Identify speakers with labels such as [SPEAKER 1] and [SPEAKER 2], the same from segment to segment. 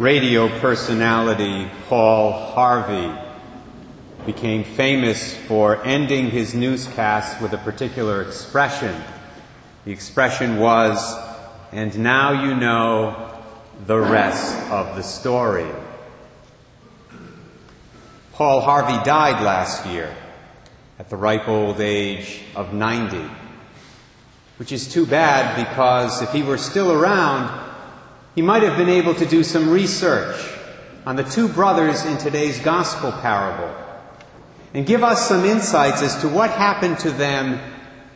[SPEAKER 1] radio personality Paul Harvey became famous for ending his newscasts with a particular expression. The expression was, and now you know the rest of the story. Paul Harvey died last year at the ripe old age of 90, which is too bad because if he were still around, he might have been able to do some research on the two brothers in today's gospel parable and give us some insights as to what happened to them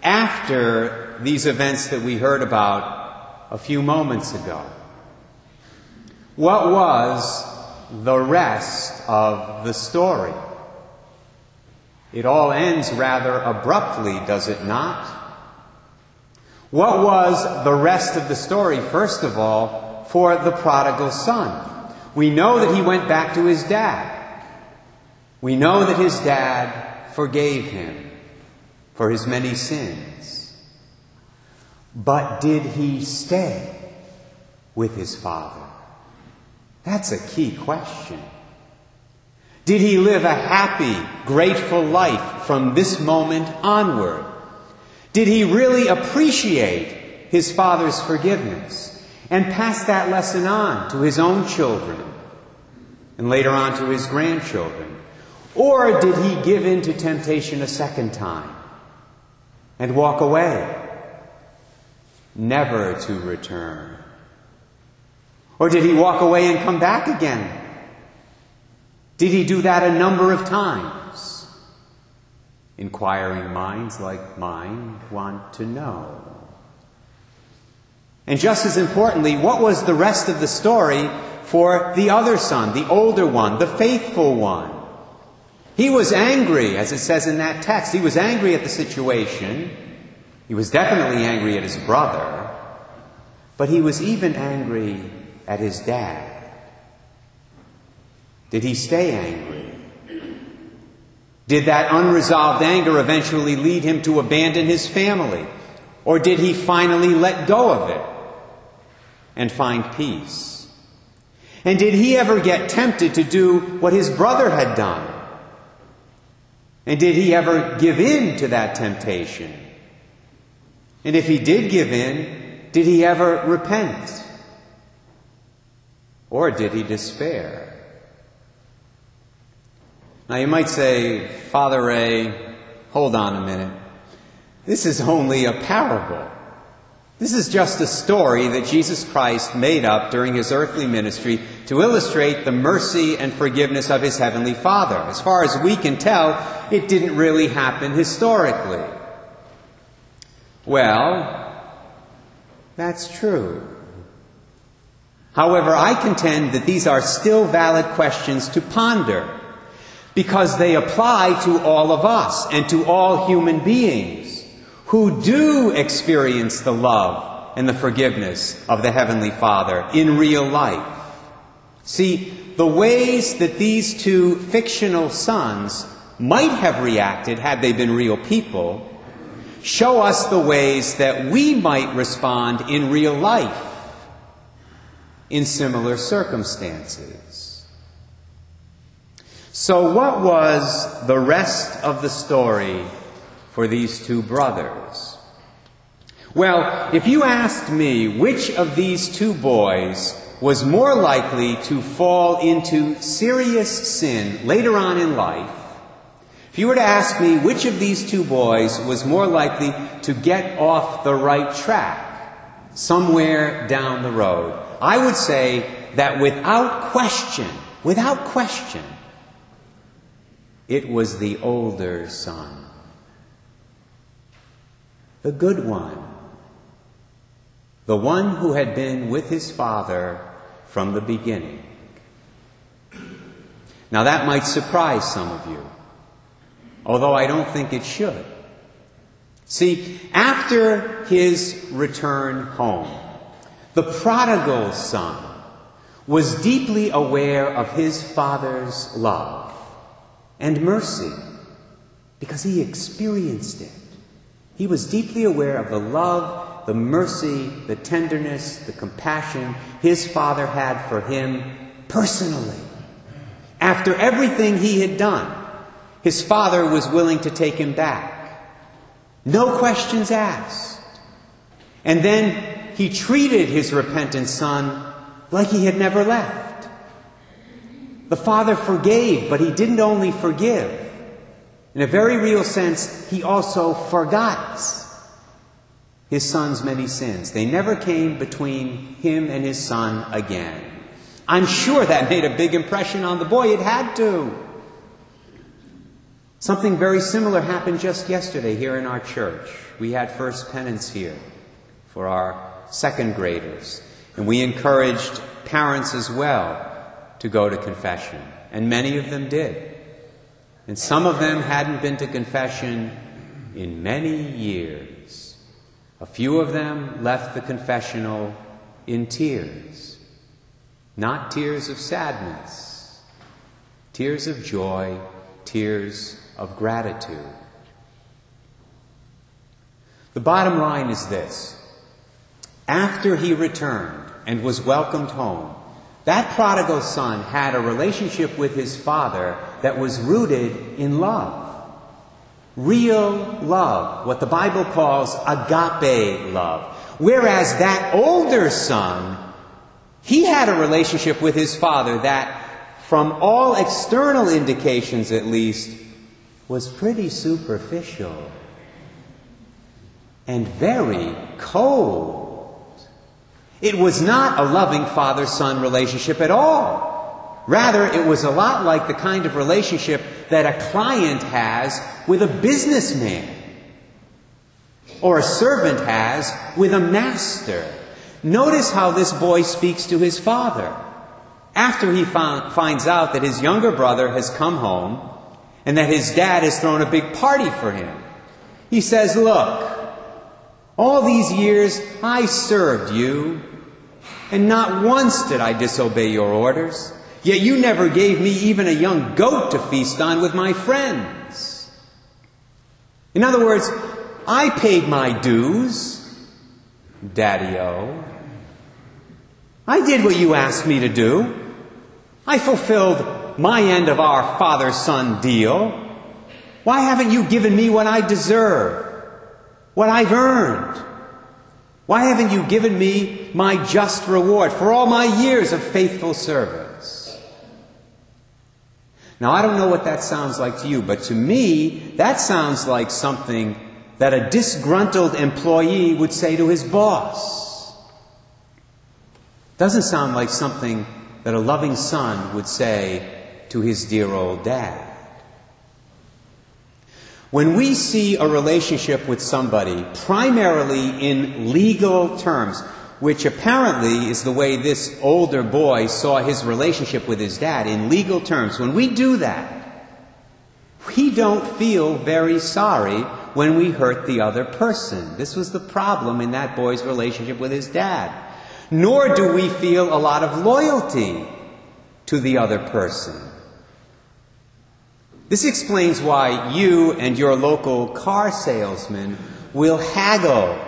[SPEAKER 1] after these events that we heard about a few moments ago. What was the rest of the story? It all ends rather abruptly, does it not? What was the rest of the story, first of all, for the prodigal son. We know that he went back to his dad. We know that his dad forgave him for his many sins. But did he stay with his father? That's a key question. Did he live a happy, grateful life from this moment onward? Did he really appreciate his father's forgiveness? And pass that lesson on to his own children and later on to his grandchildren? Or did he give in to temptation a second time and walk away, never to return? Or did he walk away and come back again? Did he do that a number of times? Inquiring minds like mine want to know. And just as importantly, what was the rest of the story for the other son, the older one, the faithful one? He was angry, as it says in that text. He was angry at the situation. He was definitely angry at his brother. But he was even angry at his dad. Did he stay angry? Did that unresolved anger eventually lead him to abandon his family? Or did he finally let go of it? And find peace? And did he ever get tempted to do what his brother had done? And did he ever give in to that temptation? And if he did give in, did he ever repent? Or did he despair? Now you might say, Father Ray, hold on a minute. This is only a parable. This is just a story that Jesus Christ made up during his earthly ministry to illustrate the mercy and forgiveness of his heavenly Father. As far as we can tell, it didn't really happen historically. Well, that's true. However, I contend that these are still valid questions to ponder because they apply to all of us and to all human beings who do experience the love and the forgiveness of the Heavenly Father in real life. See, the ways that these two fictional sons might have reacted had they been real people show us the ways that we might respond in real life in similar circumstances. So, what was the rest of the story for these two brothers? Well, if you asked me which of these two boys was more likely to fall into serious sin later on in life, if you were to ask me which of these two boys was more likely to get off the right track somewhere down the road, I would say that without question, without question, it was the older son the good one, the one who had been with his father from the beginning. Now that might surprise some of you, although I don't think it should. See, after his return home, the prodigal son was deeply aware of his father's love and mercy because he experienced it. He was deeply aware of the love, the mercy, the tenderness, the compassion his father had for him personally. After everything he had done, his father was willing to take him back. No questions asked. And then he treated his repentant son like he had never left. The father forgave, but he didn't only forgive. In a very real sense, he also forgot his son's many sins. They never came between him and his son again. I'm sure that made a big impression on the boy. It had to. Something very similar happened just yesterday here in our church. We had first penance here for our second graders, and we encouraged parents as well to go to confession, and many of them did. And some of them hadn't been to confession in many years. A few of them left the confessional in tears. Not tears of sadness, tears of joy, tears of gratitude. The bottom line is this after he returned and was welcomed home, that prodigal son had a relationship with his father that was rooted in love. Real love, what the Bible calls agape love. Whereas that older son, he had a relationship with his father that, from all external indications at least, was pretty superficial and very cold. It was not a loving father son relationship at all. Rather, it was a lot like the kind of relationship that a client has with a businessman or a servant has with a master. Notice how this boy speaks to his father. After he found, finds out that his younger brother has come home and that his dad has thrown a big party for him, he says, Look, all these years I served you, and not once did I disobey your orders. Yet you never gave me even a young goat to feast on with my friends. In other words, I paid my dues, Daddy O. I did what you asked me to do. I fulfilled my end of our father son deal. Why haven't you given me what I deserve? what I've earned. Why haven't you given me my just reward for all my years of faithful service? Now, I don't know what that sounds like to you, but to me, that sounds like something that a disgruntled employee would say to his boss. Doesn't sound like something that a loving son would say to his dear old dad. When we see a relationship with somebody primarily in legal terms, which apparently is the way this older boy saw his relationship with his dad in legal terms, when we do that, we don't feel very sorry when we hurt the other person. This was the problem in that boy's relationship with his dad. Nor do we feel a lot of loyalty to the other person. This explains why you and your local car salesman will haggle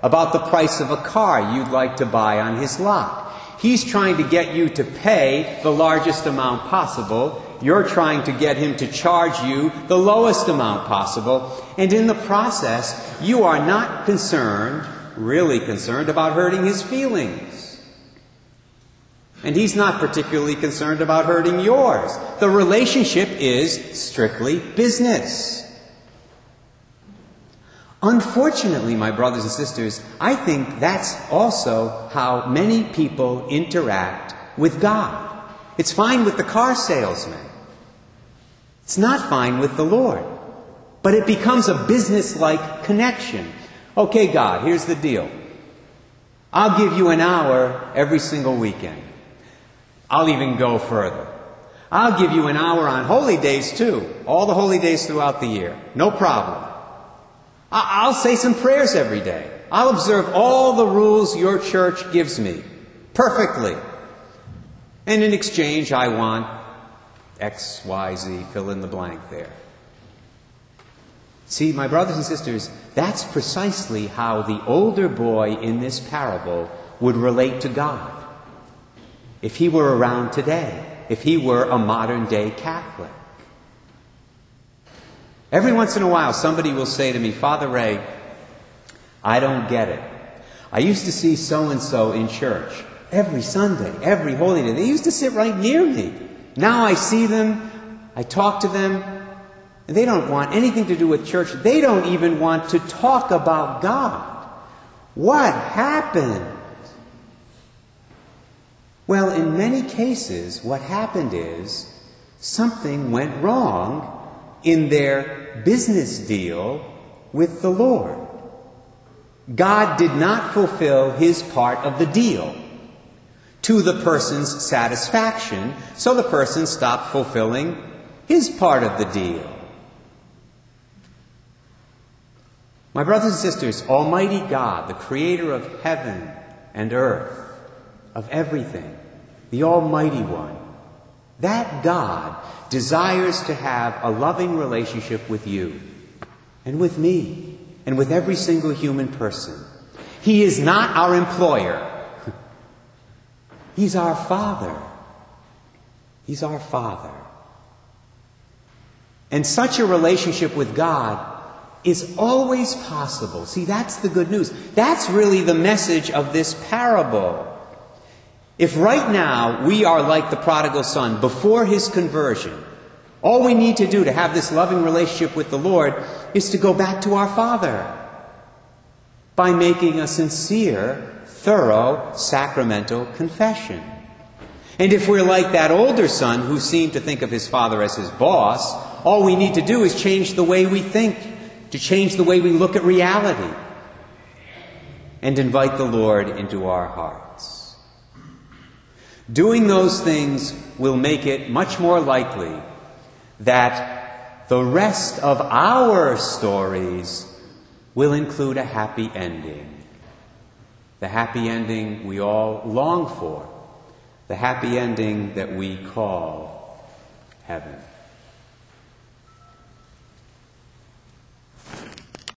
[SPEAKER 1] about the price of a car you'd like to buy on his lot. He's trying to get you to pay the largest amount possible. You're trying to get him to charge you the lowest amount possible. And in the process, you are not concerned, really concerned, about hurting his feelings. And he's not particularly concerned about hurting yours. The relationship is strictly business. Unfortunately, my brothers and sisters, I think that's also how many people interact with God. It's fine with the car salesman. It's not fine with the Lord. But it becomes a business like connection. Okay, God, here's the deal. I'll give you an hour every single weekend. I'll even go further. I'll give you an hour on holy days too, all the holy days throughout the year. No problem. I'll say some prayers every day. I'll observe all the rules your church gives me perfectly. And in exchange, I want X, Y, Z, fill in the blank there. See, my brothers and sisters, that's precisely how the older boy in this parable would relate to God. If he were around today, if he were a modern day Catholic. Every once in a while, somebody will say to me, Father Ray, I don't get it. I used to see so and so in church every Sunday, every holy day. They used to sit right near me. Now I see them, I talk to them, and they don't want anything to do with church. They don't even want to talk about God. What happened? Well, in many cases, what happened is something went wrong in their business deal with the Lord. God did not fulfill his part of the deal to the person's satisfaction, so the person stopped fulfilling his part of the deal. My brothers and sisters, Almighty God, the creator of heaven and earth, of everything, the Almighty One, that God desires to have a loving relationship with you and with me and with every single human person. He is not our employer. He's our Father. He's our Father. And such a relationship with God is always possible. See, that's the good news. That's really the message of this parable. If right now we are like the prodigal son before his conversion, all we need to do to have this loving relationship with the Lord is to go back to our Father by making a sincere, thorough, sacramental confession. And if we're like that older son who seemed to think of his father as his boss, all we need to do is change the way we think to change the way we look at reality and invite the Lord into our hearts. Doing those things will make it much more likely that the rest of our stories will include a happy ending. The happy ending we all long for. The happy ending that we call heaven.